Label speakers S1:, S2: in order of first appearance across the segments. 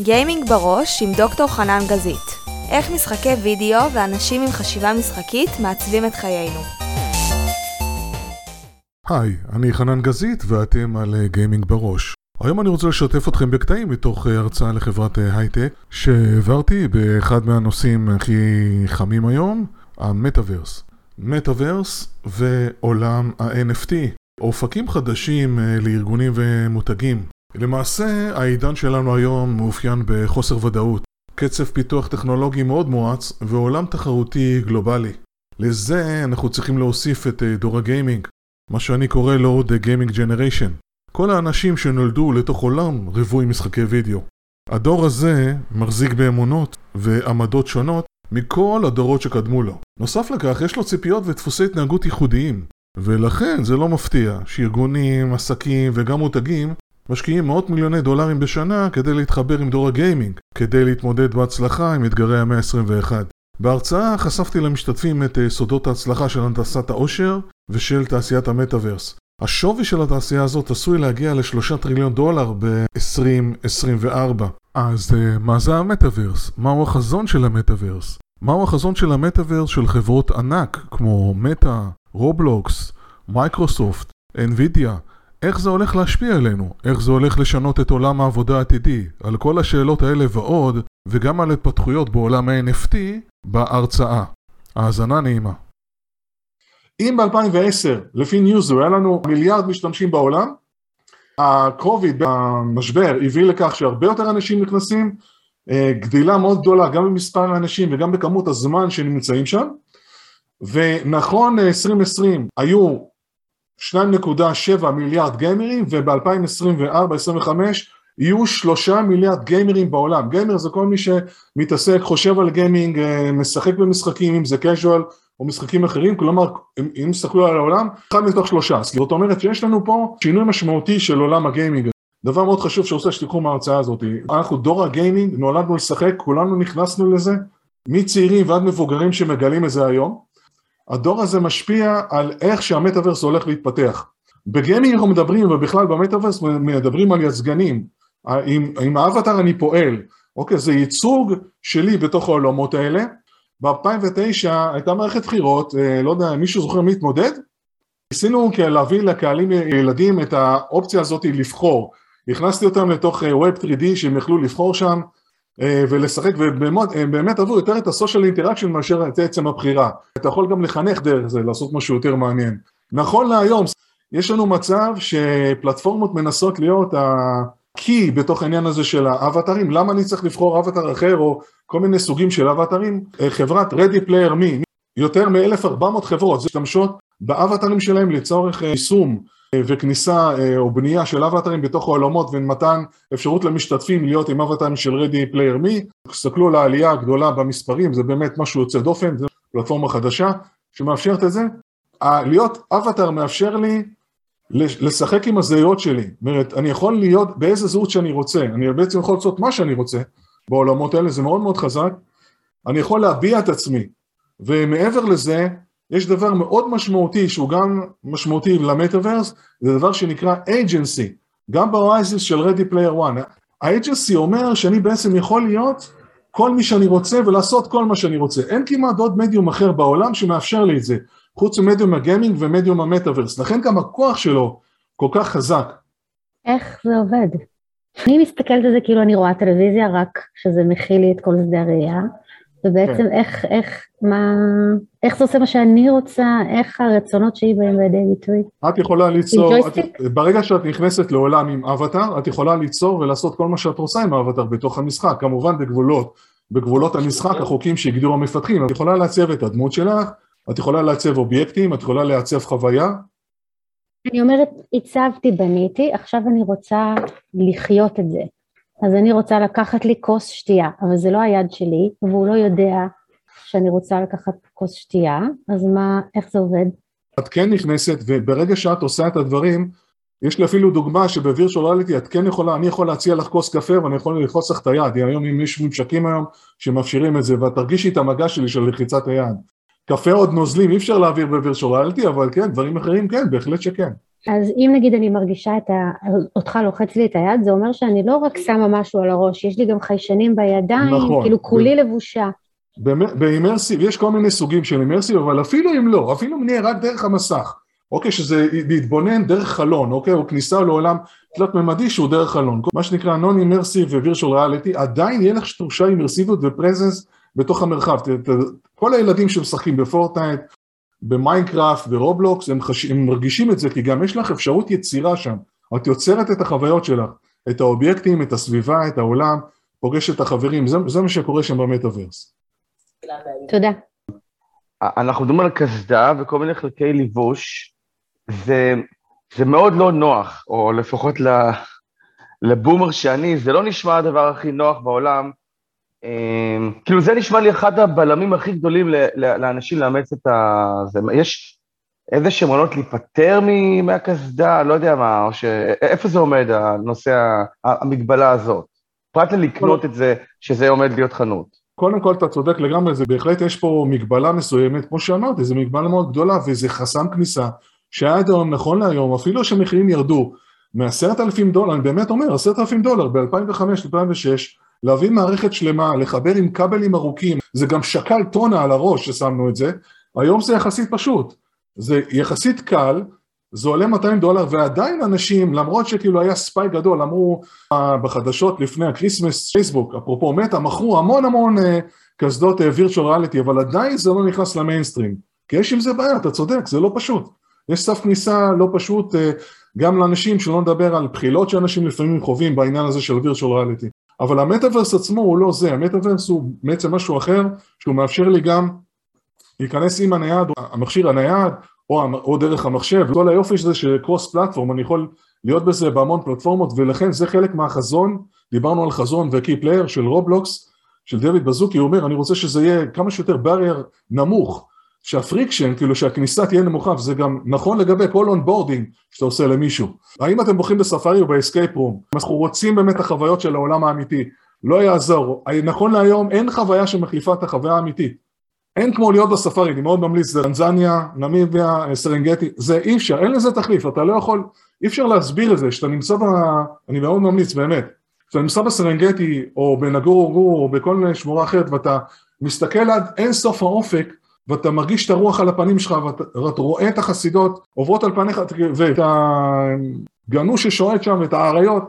S1: גיימינג בראש עם דוקטור חנן גזית. איך משחקי וידאו ואנשים עם חשיבה משחקית מעצבים את חיינו.
S2: היי, אני חנן גזית ואתם על אה, גיימינג בראש. היום אני רוצה לשתף אתכם בקטעים מתוך אה, הרצאה לחברת אה, הייטק שהעברתי באחד מהנושאים הכי חמים היום, המטאוורס. מטאוורס ועולם ה-NFT, אופקים חדשים לארגונים ומותגים. למעשה, העידן שלנו היום מאופיין בחוסר ודאות, קצב פיתוח טכנולוגי מאוד מואץ ועולם תחרותי גלובלי. לזה אנחנו צריכים להוסיף את דור הגיימינג, מה שאני קורא לו The Gaming Generation. כל האנשים שנולדו לתוך עולם רווי משחקי וידאו. הדור הזה מחזיק באמונות ועמדות שונות מכל הדורות שקדמו לו. נוסף לכך, יש לו ציפיות ודפוסי התנהגות ייחודיים, ולכן זה לא מפתיע שארגונים, עסקים וגם מותגים משקיעים מאות מיליוני דולרים בשנה כדי להתחבר עם דור הגיימינג, כדי להתמודד בהצלחה עם אתגרי המאה ה-21. בהרצאה חשפתי למשתתפים את אה, סודות ההצלחה של הנדסת העושר ושל תעשיית המטאוורס. השווי של התעשייה הזאת עשוי להגיע לשלושה טריליון דולר ב-2024. אז אה, מה זה המטאוורס? מהו החזון של המטאוורס? מהו החזון של המטאוורס של חברות ענק כמו מטא, Roblox, Microsoft, Nvidia? איך זה הולך להשפיע עלינו? איך זה הולך לשנות את עולם העבודה העתידי? על כל השאלות האלה ועוד, וגם על התפתחויות בעולם ה-NFT, בהרצאה. האזנה נעימה.
S3: אם ב-2010, לפי Newzoo, היה לנו מיליארד משתמשים בעולם, הקוביד, המשבר, הביא לכך שהרבה יותר אנשים נכנסים, אה, גדילה מאוד גדולה גם במספר האנשים וגם בכמות הזמן שנמצאים שם, ונכון 2020 אה, היו 2.7 מיליארד גיימרים וב-2024-2025 יהיו שלושה מיליארד גיימרים בעולם. גיימר זה כל מי שמתעסק, חושב על גיימינג, אה, משחק במשחקים, אם זה casual או משחקים אחרים, כלומר, אם תסתכלו על העולם, אחד מתוך שלושה. זאת אומרת שיש לנו פה שינוי משמעותי של עולם הגיימינג. דבר מאוד חשוב שרוצה שתיקחו מההרצאה הזאת. אנחנו דור הגיימינג, נולדנו לשחק, כולנו נכנסנו לזה, מצעירים ועד מבוגרים שמגלים את זה היום. הדור הזה משפיע על איך שהמטאוורס הולך להתפתח. בגיימינג אנחנו מדברים, ובכלל במטאוורס מדברים על יצגנים. עם, עם האבטר אני פועל, אוקיי, זה ייצוג שלי בתוך העולמות האלה. ב-2009 הייתה מערכת בחירות, אה, לא יודע, מישהו זוכר מי התמודד? ניסינו להביא לקהלים ילדים את האופציה הזאת לבחור. הכנסתי אותם לתוך אה, Web 3D שהם יכלו לבחור שם אה, ולשחק, והם באמת עברו יותר את ה social interaction מאשר את עצם הבחירה. אתה יכול גם לחנך דרך זה, לעשות משהו יותר מעניין. נכון להיום, יש לנו מצב שפלטפורמות מנסות להיות ה-key בתוך העניין הזה של האבטרים, למה אני צריך לבחור אבטר אחר או כל מיני סוגים של אבטרים? אה, חברת Ready Player Me, יותר מ-1400 חברות משתמשות באבטרים שלהם לצורך אה, יישום אה, וכניסה או בנייה של אבטרים בתוך העולמות ומתן אפשרות למשתתפים להיות עם אבטרים של Ready Player Me, תסתכלו על העלייה הגדולה במספרים, זה באמת משהו יוצא דופן, זו פלטפורמה חדשה שמאפשרת את זה. להיות אבטר מאפשר לי לשחק עם הזהויות שלי, זאת אומרת, אני יכול להיות באיזה זהות שאני רוצה, אני בעצם יכול לעשות מה שאני רוצה בעולמות האלה, זה מאוד מאוד חזק, אני יכול להביע את עצמי, ומעבר לזה, יש דבר מאוד משמעותי שהוא גם משמעותי למטאוורס, זה דבר שנקרא agency, גם באוייזיס של Ready Player One, האג'נסי אומר שאני בעצם יכול להיות כל מי שאני רוצה ולעשות כל מה שאני רוצה, אין כמעט עוד מדיום אחר בעולם שמאפשר לי את זה, חוץ ממדיום הגיימינג ומדיום המטאוורס, לכן גם הכוח שלו כל כך חזק.
S4: איך זה עובד? אני מסתכלת על זה כאילו אני רואה טלוויזיה, רק שזה מכיל לי את כל שדה הראייה, ובעצם כן. איך, איך, מה, איך זה עושה מה שאני רוצה, איך הרצונות שלי באים לידי ביטוי.
S3: את יכולה ליצור, את, ברגע שאת נכנסת לעולם עם אבטאר, את יכולה ליצור ולעשות כל מה שאת רוצה עם האבטאר בתוך המשחק, כמובן בגבולות, בגבולות המשחק, החוקים שהגדירו המפתחים, את יכולה לעצב את הדמות שלך, את יכולה לעצב אובייקטים, את יכולה לעצב חוויה.
S4: אני אומרת, הצבתי, בניתי, עכשיו אני רוצה לחיות את זה. אז אני רוצה לקחת לי כוס שתייה, אבל זה לא היד שלי, והוא לא יודע שאני רוצה לקחת כוס שתייה, אז מה, איך זה עובד?
S3: את כן נכנסת, וברגע שאת עושה את הדברים, יש לי אפילו דוגמה שבווירטואליטי את כן יכולה, אני יכול להציע לך כוס קפה ואני יכול ללחוץ לך את היד, היום אם יש ממשקים היום שמאפשרים את זה, ואת תרגישי את המגע שלי של לחיצת היד. קפה עוד נוזלים אי אפשר להעביר בווירטואליטי, אבל כן, דברים אחרים כן, בהחלט שכן.
S4: אז אם נגיד אני מרגישה את ה... אותך לוחץ לי את היד, זה אומר שאני לא רק שמה משהו על הראש, יש לי גם חיישנים בידיים,
S3: נכון.
S4: כאילו כולי לבושה.
S3: ב immersive, יש כל מיני סוגים של immersive, אבל אפילו אם לא, אפילו אם נהיה רק דרך המסך, אוקיי, שזה להתבונן דרך חלון, אוקיי, או כניסה לעולם תלת ממדי שהוא דרך חלון, מה שנקרא non-immersive ו-virtual reality, עדיין יהיה לך תחושה אימרסיביות ו presence בתוך המרחב. כל הילדים שמשחקים בפורטנייט, במיינקראפט, ברובלוקס, הם, חש... הם מרגישים את זה, כי גם יש לך אפשרות יצירה שם. את יוצרת את החוויות שלך, את האובייקטים, את הסביבה, את העולם, פוגשת את החברים, זה, זה מה שקורה שם במטאוורס.
S4: תודה.
S5: אנחנו מדברים על קסדה וכל מיני חלקי לבוש, זה, זה מאוד לא נוח, או לפחות לבומר שאני, זה לא נשמע הדבר הכי נוח בעולם. אמ, כאילו זה נשמע לי אחד הבלמים הכי גדולים לאנשים לאמץ את ה... יש איזה שהם רעיונות להיפטר מהקסדה, לא יודע מה, או ש... איפה זה עומד, הנושא, המגבלה הזאת? פרט ללקנות את זה, שזה עומד להיות חנות.
S3: קודם כל אתה צודק לגמרי, זה בהחלט יש פה מגבלה מסוימת, כמו שאמרתי, זו מגבלה מאוד גדולה וזה חסם כניסה שעד היום, נכון להיום, אפילו שהמחירים ירדו מעשרת אלפים דולר, אני באמת אומר, עשרת אלפים דולר ב-2005-2006, להביא מערכת שלמה, לחבר עם כבלים ארוכים, זה גם שקל טונה על הראש ששמנו את זה, היום זה יחסית פשוט, זה יחסית קל, זה עולה 200 דולר ועדיין אנשים, למרות שכאילו היה spike גדול, אמרו בחדשות לפני ה Christmas, פייסבוק, אפרופו מטא, מכרו המון המון קסדות virtual reality, אבל עדיין זה לא נכנס למיינסטרים, כי יש עם זה בעיה, אתה צודק, זה לא פשוט. יש סף כניסה לא פשוט אה, גם לאנשים, שלא נדבר על בחילות שאנשים לפעמים חווים בעניין הזה של virtual reality. אבל המטאוורס עצמו הוא לא זה, המטאוורס הוא בעצם משהו אחר, שהוא מאפשר לי גם להיכנס עם הנייד, המכשיר הנייד, או, או דרך המחשב, וכל היופי שזה ש cross platform, אני יכול להיות בזה בהמון פלטפורמות, ולכן זה חלק מהחזון, דיברנו על חזון ו key player של רובלוקס, של דויד בזוקי, הוא אומר, אני רוצה שזה יהיה כמה שיותר barrier נמוך, שה friction, כאילו שהכניסה תהיה נמוכה, וזה גם נכון לגבי כל onboarding שאתה עושה למישהו. האם אתם בוחרים בספארי או ב escape room? אנחנו רוצים באמת החוויות של העולם האמיתי, לא יעזור. נכון להיום אין חוויה שמחליפה את החוויה האמיתית. אין כמו להיות בספארי, אני מאוד ממליץ, זה טנזניה, נמיביה, סרנגטי, זה אי אפשר, אין לזה תחליף, אתה לא יכול, אי אפשר להסביר את זה, שאתה נמצא ב... אני מאוד ממליץ, באמת. כשאתה נמצא בסרנגטי, או בנגור גור, או בכל שמורה אחרת, ואתה מסתכל עד אין סוף האופק, ואתה מרגיש את הרוח על הפנים שלך, ואתה רואה את החסידות עוברות על פניך, ואת הגנו ששועט שם, ואת האריות,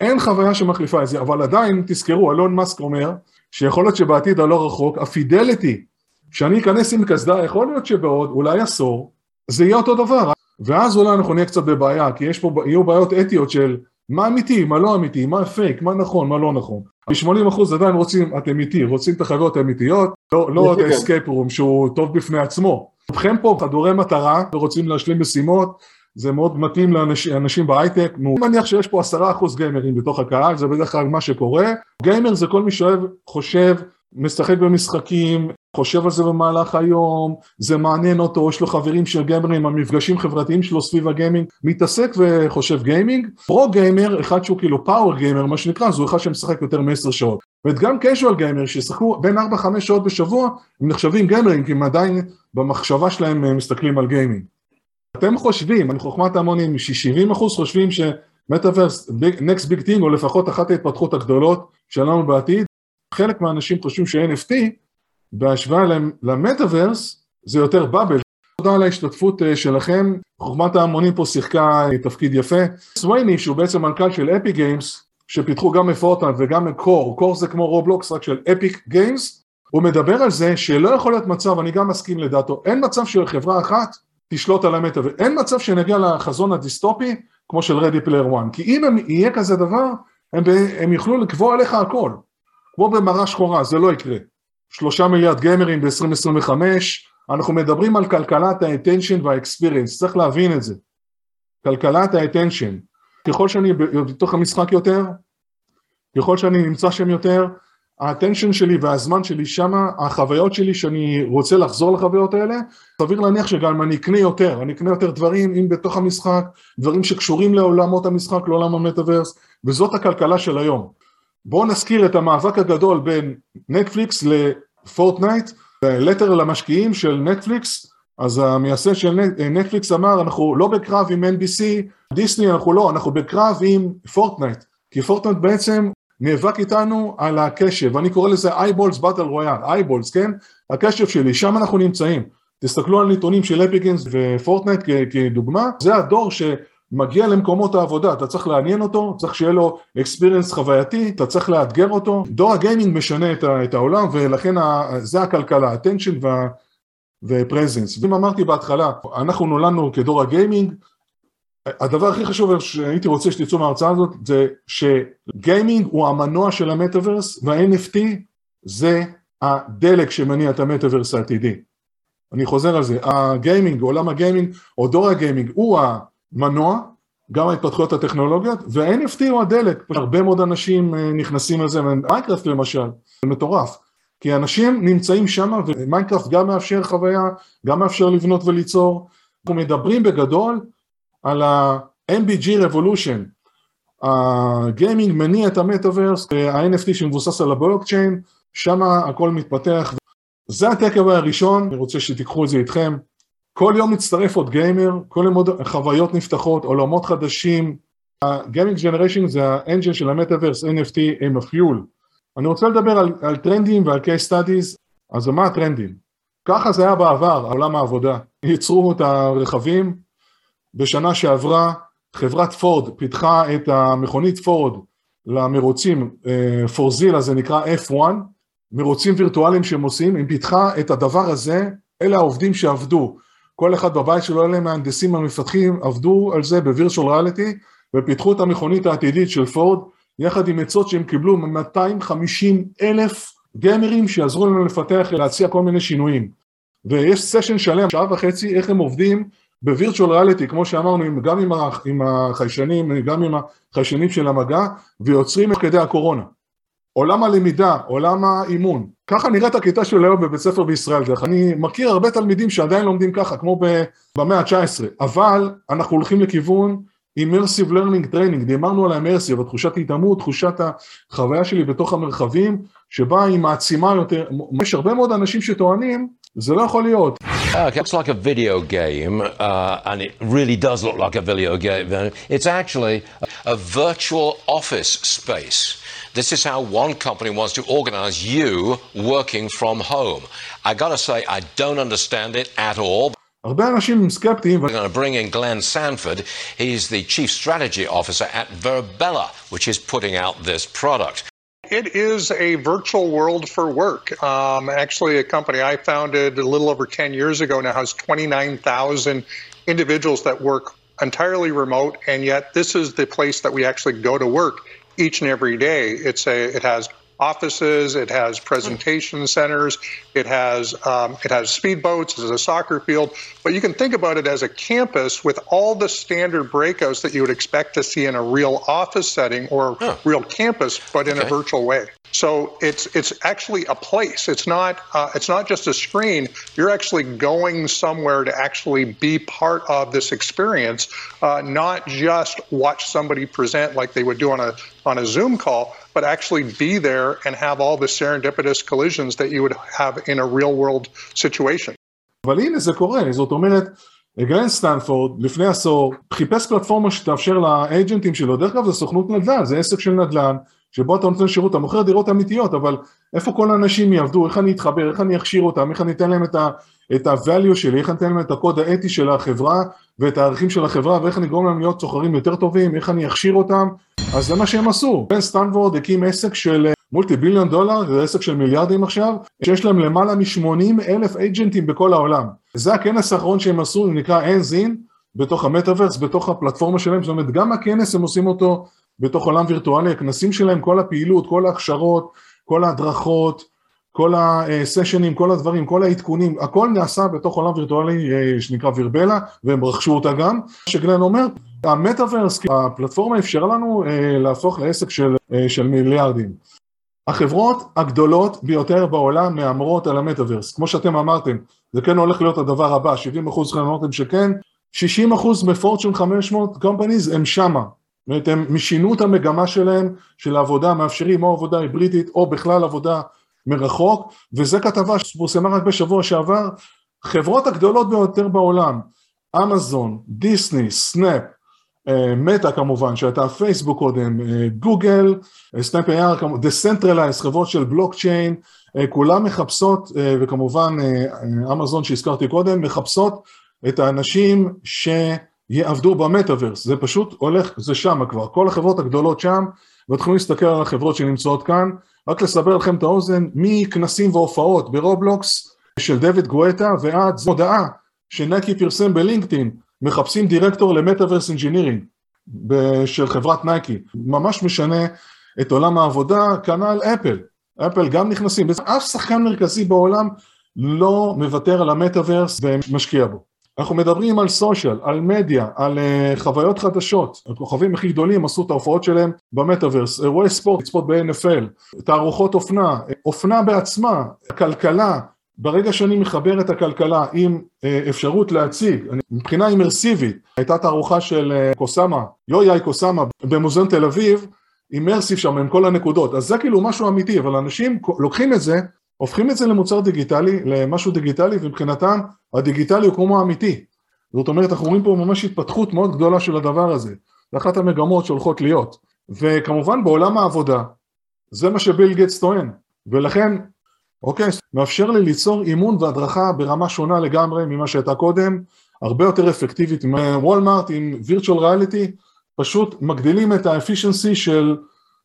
S3: אין חוויה שמחליפה את זה, אבל עדיין, תזכרו, אילון מאסק אומר, שיכול להיות שבעתיד הלא רחוק, ה fidelity, שאני אכנס עם קסדה, יכול להיות שבעוד, אולי עשור, זה יהיה אותו דבר, ואז אולי אנחנו נהיה קצת בבעיה, כי יש פה, יהיו בעיות אתיות של מה אמיתי, מה לא אמיתי, מה פייק, מה נכון, מה לא נכון. ב-80% עדיין רוצים את אמיתי, רוצים את החברות האמיתיות, לא, לא את ה escape room שהוא טוב בפני עצמו. רובכם פה חדורי מטרה ורוצים להשלים משימות, זה מאוד מתאים לאנשים בהייטק, אני מניח שיש פה עשרה אחוז גיימרים בתוך הקהל, זה בדרך כלל מה שקורה. גיימר זה כל מי שאוהב, חושב, משחק במשחקים, חושב על זה במהלך היום, זה מעניין אותו, יש לו חברים של גיימרים, המפגשים חברתיים שלו סביב הגיימינג, מתעסק וחושב גיימינג. pro gamer, אחד שהוא כאילו power gamer, מה שנקרא, זו אחד שמשחק יותר מ-10 שעות. וגם casual gamer, שישחקו בין 4-5 שעות בשבוע, הם נחשבים גיימרים, כי הם עדיין במחשבה שלהם אה, מסתכלים על גיימינג. אתם חושבים, אני חוכמת ההמונים, ש-70% חושבים שמטאוורס, next big thing, או לפחות אחת ההתפתחות הגדולות שלנו בעתיד, חלק מהאנשים חושבים ש-NFT בהשוואה למטאוורס זה יותר bubble. תודה על ההשתתפות אה, שלכם, חוכמת ההמונים פה שיחקה אה, תפקיד יפה. סווייני שהוא בעצם מנכ"ל של אפיק גיימס, שפיתחו גם פורטנייט וגם Core, Core זה כמו רובלוקס רק של אפיק גיימס, הוא מדבר על זה שלא יכול להיות מצב, אני גם מסכים לדעתו, אין מצב של חברה אחת תשלוט על המטאוורס, אין מצב שנגיע לחזון הדיסטופי כמו של Ready Player 1, כי אם הם, יהיה כזה דבר, הם, הם יוכלו לקבוע עליך הכל, כמו במראה שחורה, זה לא יקרה. שלושה מיליארד גיימרים ב-2025, אנחנו מדברים על כלכלת ה-attention וה-experience, צריך להבין את זה. כלכלת ה-attention. ככל שאני בתוך המשחק יותר, ככל שאני נמצא שם יותר, ה-attention שלי והזמן שלי שמה, החוויות שלי שאני רוצה לחזור לחוויות האלה, סביר להניח שגם אני אקנה יותר, אני אקנה יותר דברים, אם בתוך המשחק, דברים שקשורים לעולמות המשחק, לעולם המטאוורס, וזאת הכלכלה של היום. בואו נזכיר את המאבק הגדול בין נטפליקס לפורטנייט, לטר למשקיעים של נטפליקס אז המייסד של נטפליקס אמר, אנחנו לא בקרב עם NBC, דיסני אנחנו לא, אנחנו בקרב עם פורטנייט, כי פורטנייט בעצם נאבק איתנו על הקשב, אני קורא לזה eyeballs battle royale, eyeballs, כן? הקשב שלי, שם אנחנו נמצאים. תסתכלו על נתונים של אפיק גיימס ופורטנייט כדוגמה, זה הדור שמגיע למקומות העבודה, אתה צריך לעניין אותו, צריך שיהיה לו experience חווייתי, אתה צריך לאתגר אותו, דור הגיימינג משנה את העולם ולכן זה הכלכלה, attention וה... ו presence. ואם אמרתי בהתחלה, אנחנו נולדנו כדור הגיימינג, הדבר הכי חשוב שהייתי רוצה שתצאו מההרצאה הזאת זה שגיימינג הוא המנוע של המטאוורס וה-NFT זה הדלק שמניע את המטאוורס העתידי. אני חוזר על זה, הגיימינג, עולם הגיימינג או דור הגיימינג הוא המנוע, גם ההתפתחויות הטכנולוגיות, וה-NFT הוא הדלק, הרבה מאוד אנשים אה, נכנסים לזה, מיינקראפט למשל, זה מטורף, כי אנשים נמצאים שם ומיינקראפט גם מאפשר חוויה, גם מאפשר לבנות וליצור, אנחנו מדברים בגדול על ה-MBG Revolution, הגיימינג מניע את המטאוורס, ה-NFT שמבוסס על הבלוקצ'יין, שם הכל מתפתח. זה ה takeaway הראשון, אני רוצה שתיקחו את זה איתכם. כל יום מצטרף עוד גיימר, כל יום עוד חוויות נפתחות, עולמות חדשים. ג'נריישן זה האנג'ן של המטאוורס NFT עם הפיול. אני רוצה לדבר על, על טרנדים ועל case studies, אז מה הטרנדים? ככה זה היה בעבר, עולם העבודה. ייצרו את הרכבים, בשנה שעברה חברת פורד פיתחה את המכונית פורד למרוצים, פורזילה זה נקרא F1, מרוצים וירטואליים שהם עושים, היא פיתחה את הדבר הזה, אלה העובדים שעבדו, כל אחד בבית שלו, אלה מהנדסים המפתחים, עבדו על זה בווירטואל ריאליטי, ופיתחו את המכונית העתידית של פורד, יחד עם עצות שהם קיבלו 250 אלף גיימרים שיעזרו לנו לפתח, להציע כל מיני שינויים. ויש סשן שלם, שעה וחצי, איך הם עובדים בווירטואל ריאליטי, כמו שאמרנו, גם עם החיישנים, גם עם החיישנים של המגע, ויוצרים כדי הקורונה. עולם הלמידה, עולם האימון, ככה נראית הכיתה של היום בבית ספר בישראל, דרך אני מכיר הרבה תלמידים שעדיין לומדים ככה, כמו במאה ה-19, אבל אנחנו הולכים לכיוון immersive learning training, דיברנו על האמרסיב, התחושת התעמות, תחושת החוויה שלי בתוך המרחבים, שבה היא מעצימה יותר, יש הרבה מאוד אנשים שטוענים, זה לא יכול להיות.
S6: Okay, it's like a video game, uh, and it really does look like a video game. It's actually a virtual office space. This is how one company wants to organize you working from home. I gotta say, I don't understand it at all.
S3: הרבה אנשים סקפטיים.
S6: We're going to bring in Glenn Sanford. He's the Chief Strategy Officer at Verbella, which is putting out this product.
S7: It is a virtual world for work. Um, actually, a company I founded a little over 10 years ago now has 29,000 individuals that work entirely remote, and yet this is the place that we actually go to work each and every day. It's a, it has offices, it has presentation centers, it has um, it has speedboats, it has a soccer field, but you can think about it as a campus with all the standard breakouts that you would expect to see in a real office setting or real campus, but in okay. a virtual way. So it's it's actually a place. It's not uh, it's not just a screen. You're actually going somewhere to actually be part of this experience, uh, not just watch somebody present like they would do on a on a Zoom call, but actually be there and have all the serendipitous collisions that you would have in a real world situation.
S3: אבל הנה זה קורה, זאת אומרת, גלן סטנפורד לפני עשור חיפש פלטפורמה שתאפשר לאג'נטים שלו, דרך אגב זה סוכנות נדל"ן, זה עסק של נדל"ן, שבו אתה נותן שירות, אתה מוכר דירות אמיתיות, אבל איפה כל האנשים יעבדו, איך אני אתחבר, איך אני אכשיר אותם, איך אני אתן להם את, ה-value שלי, איך אני אתן להם את הקוד האתי של החברה ואת הערכים של החברה? ואיך אני אגרום להם להיות סוחרים יותר טובים, איך אני אכשיר אותם, אז זה מה שהם עשו. בן סטנפורד הקים עסק של מולטי ביליון דולר, זה עסק של מיליארדים עכשיו, שיש להם למעלה מ-80 אלף אייג'נטים בכל העולם. זה הכנס האחרון שהם עשו, הוא נקרא אנזין, בתוך המטאוורס, בתוך הפלטפורמה שלהם, זאת אומרת גם הכנס הם עושים אותו בתוך עולם וירטואלי, הכנסים שלהם, כל הפעילות, כל ההכשרות, כל ההדרכות, כל הסשנים, כל הדברים, כל העדכונים, הכל נעשה בתוך עולם וירטואלי אה, שנקרא וירבלה, והם רכשו אותה גם. שגלן אומר, המטאוורס, הפלטפורמה אפשרה לנו אה, להפוך לעסק של, אה, של מיליארדים. החברות הגדולות ביותר בעולם מהמרות על המטאוורס, כמו שאתם אמרתם, זה כן הולך להיות הדבר הבא, 70% אחוז אמרתם שכן, 60% אחוז מפורצ'ון 500 קומפניז הם שמה, זאת אומרת הם שינו את המגמה שלהם של העבודה, מאפשרים או עבודה היברידית או בכלל עבודה מרחוק, וזה כתבה שפורסמה רק בשבוע שעבר, חברות הגדולות ביותר בעולם, אמזון, דיסני, סנאפ, מטא כמובן, שהייתה פייסבוק קודם, גוגל, סנאפ AR, decentralized, חברות של בלוקצ'יין, כולן מחפשות, וכמובן אמזון שהזכרתי קודם, מחפשות את האנשים שיעבדו במטאוורס, זה פשוט הולך, זה שם כבר, כל החברות הגדולות שם, ותוכלו להסתכל על החברות שנמצאות כאן, רק לסבר לכם את האוזן, מכנסים והופעות ברובלוקס של דויד גואטה ועד הודעה שנייקי פרסם בלינקדאין, מחפשים director ל metaverse engineering של חברת נייקי, ממש משנה את עולם העבודה, כנ"ל אפל, אפל גם נכנסים, אף שחקן מרכזי בעולם לא מוותר על המטאוורס ומשקיע בו. אנחנו מדברים על social, על מדיה, על uh, חוויות חדשות, הכוכבים הכי גדולים עשו את ההופעות שלהם במטאוורס, אירועי ספורט, לצפות ב-NFL, תערוכות אופנה, אופנה בעצמה, כלכלה, ברגע שאני מחבר את הכלכלה עם uh, אפשרות להציג, אני, מבחינה אימרסיבית, הייתה תערוכה של uh, קוסאמה, יו-יאי קוסאמה במוזיאון תל אביב, אימרסיב שם עם כל הנקודות, אז זה כאילו משהו אמיתי, אבל אנשים לוקחים את זה הופכים את זה למוצר דיגיטלי, למשהו דיגיטלי, ומבחינתם הדיגיטלי הוא כמו האמיתי. זאת אומרת, אנחנו רואים פה ממש התפתחות מאוד גדולה של הדבר הזה. זה אחת המגמות שהולכות להיות. וכמובן בעולם העבודה, זה מה שביל גטס טוען. ולכן, אוקיי, מאפשר לי ליצור אימון והדרכה ברמה שונה לגמרי ממה שהייתה קודם, הרבה יותר אפקטיבית עם וולמארט, עם וירטואל ריאליטי, פשוט מגדילים את האפישנסי של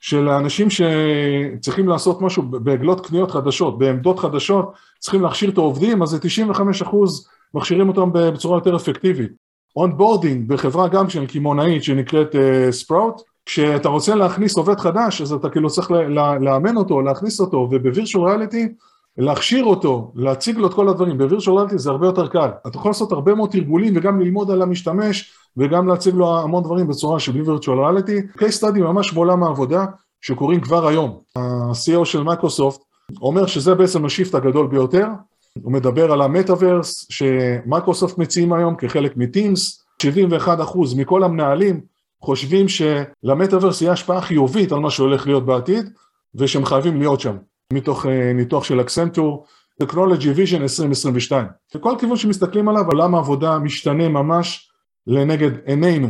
S3: של האנשים שצריכים לעשות משהו בעגלות קניות חדשות, בעמדות חדשות, צריכים להכשיר את העובדים, אז זה 95 אחוז מכשירים אותם בצורה יותר אפקטיבית. onboarding בחברה גם של קמעונאית שנקראת Sprout, uh, כשאתה רוצה להכניס עובד חדש, אז אתה כאילו צריך לאמן אותו, להכניס אותו, ובווירטואל ריאליטי להכשיר אותו, להציג לו את כל הדברים, בווירטואל ריאליטי זה הרבה יותר קל. אתה יכול לעשות הרבה מאוד תרגולים וגם ללמוד על המשתמש וגם להציג לו המון דברים בצורה של virtual reality. case study ממש בעולם העבודה שקורים כבר היום. ה-CEO של מייקרוסופט אומר שזה בעצם ה-shift הגדול ביותר, הוא מדבר על המטאוורס שמייקרוסופט מציעים היום כחלק מטימס, 71% מכל המנהלים חושבים שלמטאוורס יהיה השפעה חיובית על מה שהולך להיות בעתיד ושהם חייבים להיות שם. מתוך אה, ניתוח של אקסנטור, Technology Vision 2022. וכל כיוון שמסתכלים עליו, עולם העבודה משתנה ממש לנגד עינינו.